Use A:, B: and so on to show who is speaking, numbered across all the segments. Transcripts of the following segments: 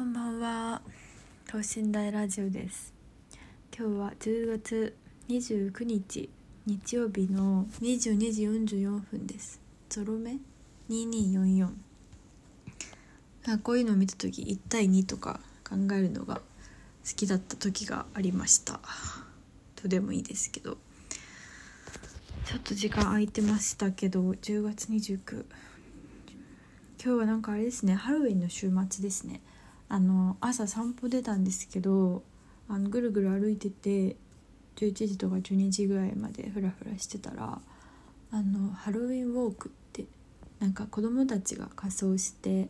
A: こんばんは。等身大ラジオです。今日は10月29日日曜日の22時44分です。ゾロ目？2244あこういうのを見た時1対2とか考えるのが好きだった時がありました。とでもいいですけど。ちょっと時間空いてましたけど10月29今日はなんかあれですね。ハロウィンの週末ですね。あの朝散歩出たんですけどあのぐるぐる歩いてて11時とか12時ぐらいまでフラフラしてたらあのハロウィンウォークってなんか子供たちが仮装して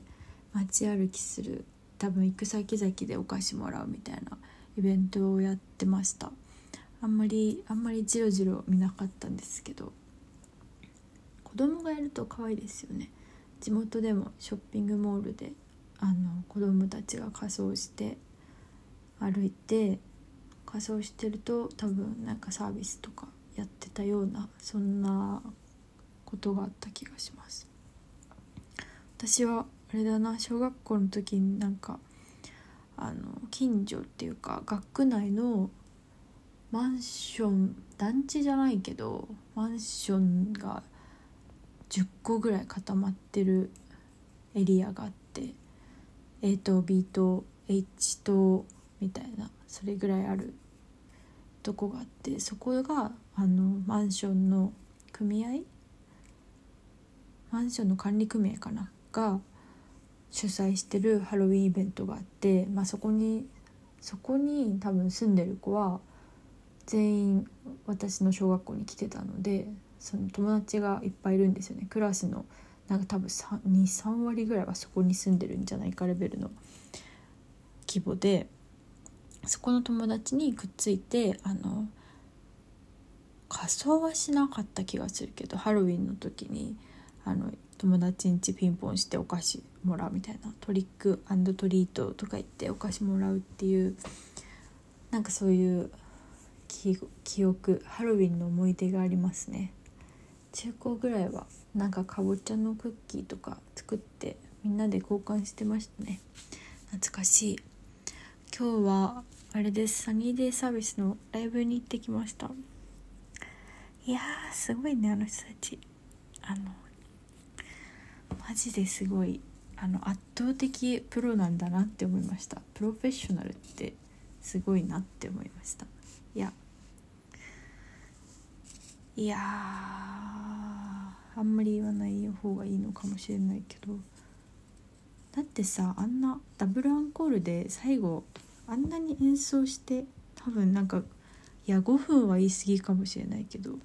A: 街歩きする多分行く先々でお菓子もらうみたいなイベントをやってました。あんまりあんまりジロジロ見なかったんですけど子供がやると可愛いですよね。地元でもショッピングモールであの子供たちが仮装して歩いて仮装してると多分なんかサービスとかやってたようなそんなことがあった気がします。私はあれだな小学校の時になんかあの近所っていうか学区内のマンション団地じゃないけどマンションが10個ぐらい固まってるエリアがあって A と B と H とみたいなそれぐらいあるとこがあってそこがあのマンションの組合マンションの管理組合かなが主催してるハロウィンイベントがあって、まあ、そこにそこに多分住んでる子は全員私の小学校に来てたのでその友達がいっぱいいるんですよね。クラスのなんか多分23割ぐらいはそこに住んでるんじゃないかレベルの規模でそこの友達にくっついてあの仮装はしなかった気がするけどハロウィンの時にあの友達ん家ピンポンしてお菓子もらうみたいなトリックトリートとか言ってお菓子もらうっていうなんかそういう記憶ハロウィンの思い出がありますね。中高ぐらいはなんかかぼちゃのクッキーとか作ってみんなで交換してましたね。懐かしい。今日はあれです。サニーデイサービスのライブに行ってきました。いやーすごいねあの人たち。あのマジですごいあの圧倒的プロなんだなって思いました。プロフェッショナルってすごいなって思いました。いや。いやあんまり言わない方がいいのかもしれないけど。だってさあんなダブルアンコールで最後あんなに演奏して多分なんかいや5分は言い過ぎかもしれないけど。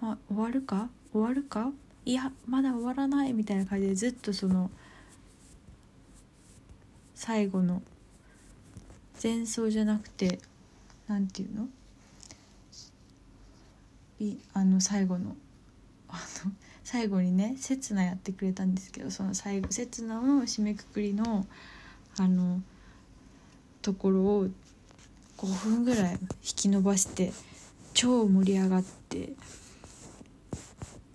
A: まあ終わるか？終わるか？いやまだ終わらないみたいな感じでずっとその最後の前奏じゃなくて何て言うの？あの最後のあの最後にね刹那やってくれたんですけどその最後刹那の締めくくりのあのところを5分ぐらい引き伸ばして超盛り上がって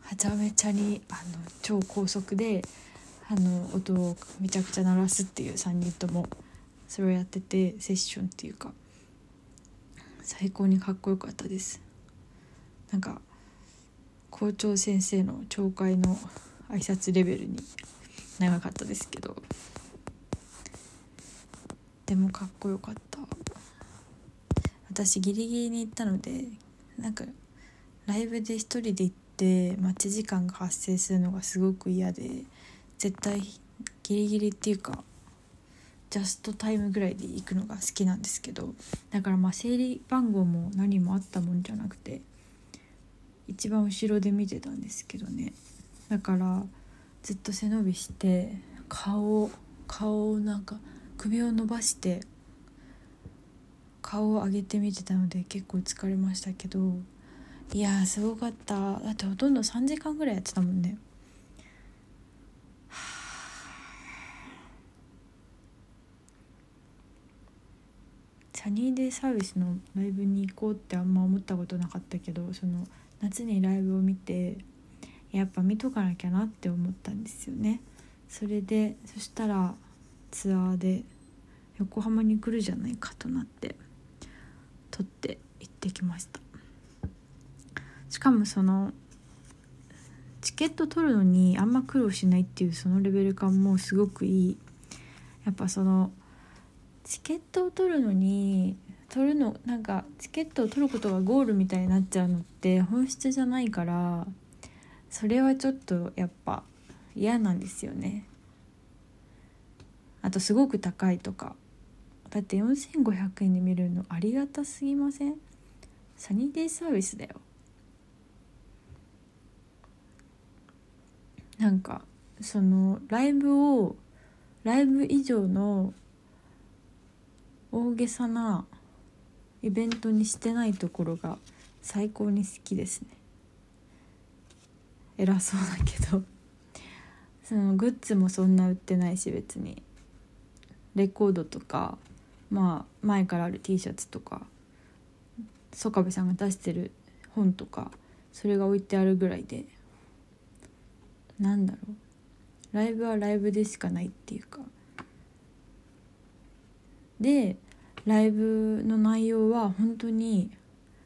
A: はちゃめちゃにあの超高速であの音をめちゃくちゃ鳴らすっていう3人ともそれをやっててセッションっていうか最高にかっこよかったです。なんか校長先生の懲戒の挨拶レベルに長かったですけどでもかっこよかった。私ギリギリに行ったのでなんかライブで一人で行って待ち時間が発生するのがすごく嫌で絶対ギリギリっていうかジャストタイムぐらいで行くのが好きなんですけどだからまあ整理番号も何もあったもんじゃなくて一番後ろで見てたんですけどね。だからずっと背伸びして顔顔をなんか首を伸ばして顔を上げて見てたので結構疲れましたけどいやすごかった。だってほとんど3時間ぐらいやってたもんね。サニーデイサービスのライブに行こうってあんま思ったことなかったけどその夏にライブを見てやっぱ見とかなきゃなって思ったんですよね。それでそしたらツアーで横浜に来るじゃないかとなって撮って行ってきました。しかもそのチケット取るのにあんま苦労しないっていうそのレベル感もすごくいい。やっぱそのチケットを取るのに取るのなんかチケットを取ることがゴールみたいになっちゃうのって本質じゃないからそれはちょっとやっぱ嫌なんですよね。あとすごく高いとか。だって4500円で見るのありがたすぎません？サニーデイサービスだよ。なんかそのライブをライブ以上の大げさなイベントにしてないところが最高に好きですね。偉そうだけど。そのグッズもそんな売ってないし別に。レコードとかまあ前からある T シャツとか曽我部さんが出してる本とかそれが置いてあるぐらいで。なんだろう。ライブはライブでしかないっていうか。でライブの内容は本当に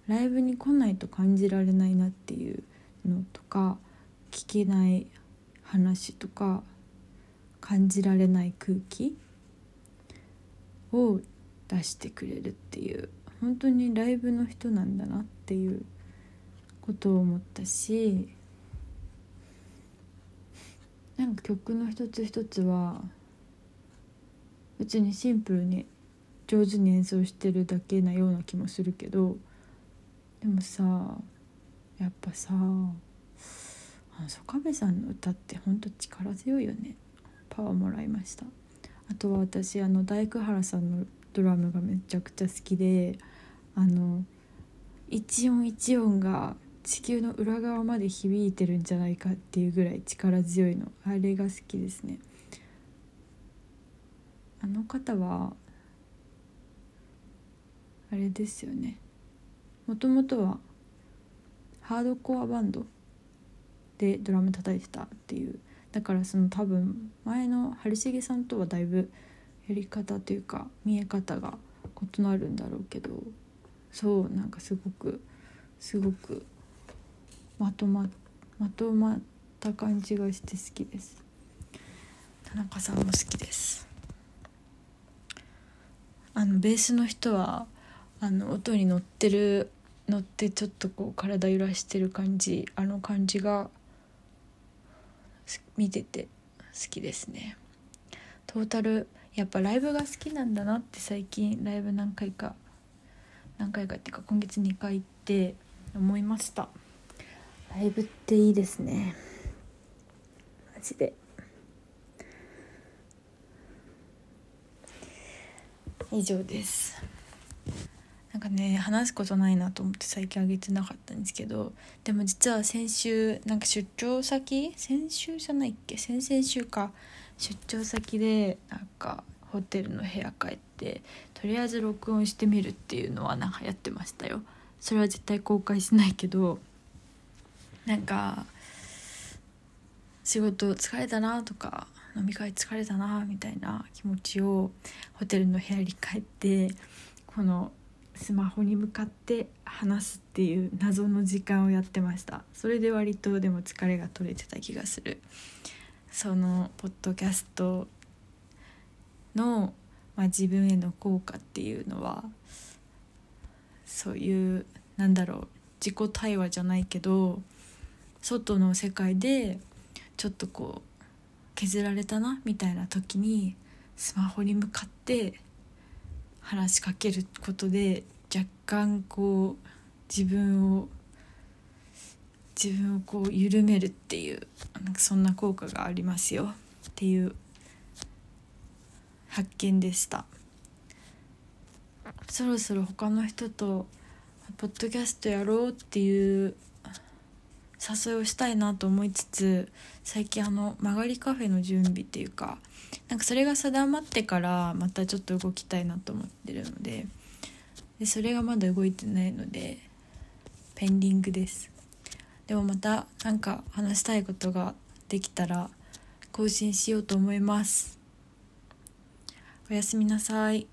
A: ライブに来ないと感じられないなっていうのとか聞けない話とか感じられない空気を出してくれるっていう本当にライブの人なんだなっていうことを思ったしなんか曲の一つ一つは別にシンプルに上手に演奏してるだけなような気もするけどでもさやっぱさあの曽我部さんの歌ってほんと力強いよね。パワーもらいました。あとは私あの大工原さんのドラムがめちゃくちゃ好きであの一音一音が地球の裏側まで響いてるんじゃないかっていうぐらい力強いの。あれが好きですね。あの方はあれですよね。もともとはハードコアバンドでドラム叩いてたっていう。だからその多分前の春重さんとはだいぶやり方というか見え方が異なるんだろうけどそうなんかすごくすごくまとままとまった感じがして好きです。田中さんも好きです。あのベースの人はあの音に乗ってる乗ってちょっとこう体揺らしてる感じあの感じが見てて好きですね。トータルやっぱライブが好きなんだなって最近ライブ何回か何回かっていうか今月2回行って思いました。ライブっていいですね。マジで。以上ですなんかね話すことないなと思って最近あげてなかったんですけどでも実は先週なんか出張先？先週じゃないっけ？先々週か。出張先でなんかホテルの部屋帰ってとりあえず録音してみるっていうのはなんかやってましたよ。それは絶対公開しないけどなんか仕事疲れたなとか飲み会疲れたなみたいな気持ちをホテルの部屋に帰ってこのスマホに向かって話すっていう謎の時間をやってました。それで割とでも疲れが取れてた気がする。そのポッドキャストの、まあ、自分への効果っていうのはそういうなんだろう自己対話じゃないけど外の世界でちょっとこう削られたなみたいな時にスマホに向かって話しかけることで若干こう自分を自分をこう緩めるっていうなんかそんな効果がありますよ。っていう発見でした。そろそろ他の人とポッドキャストやろうっていう誘いをしたいなと思いつつ最近あの曲がりカフェの準備っていうかなんかそれが定まってからまたちょっと動きたいなと思ってるのででそれがまだ動いてないのでペンディングです。でもまた何か話したいことができたら更新しようと思います。おやすみなさい。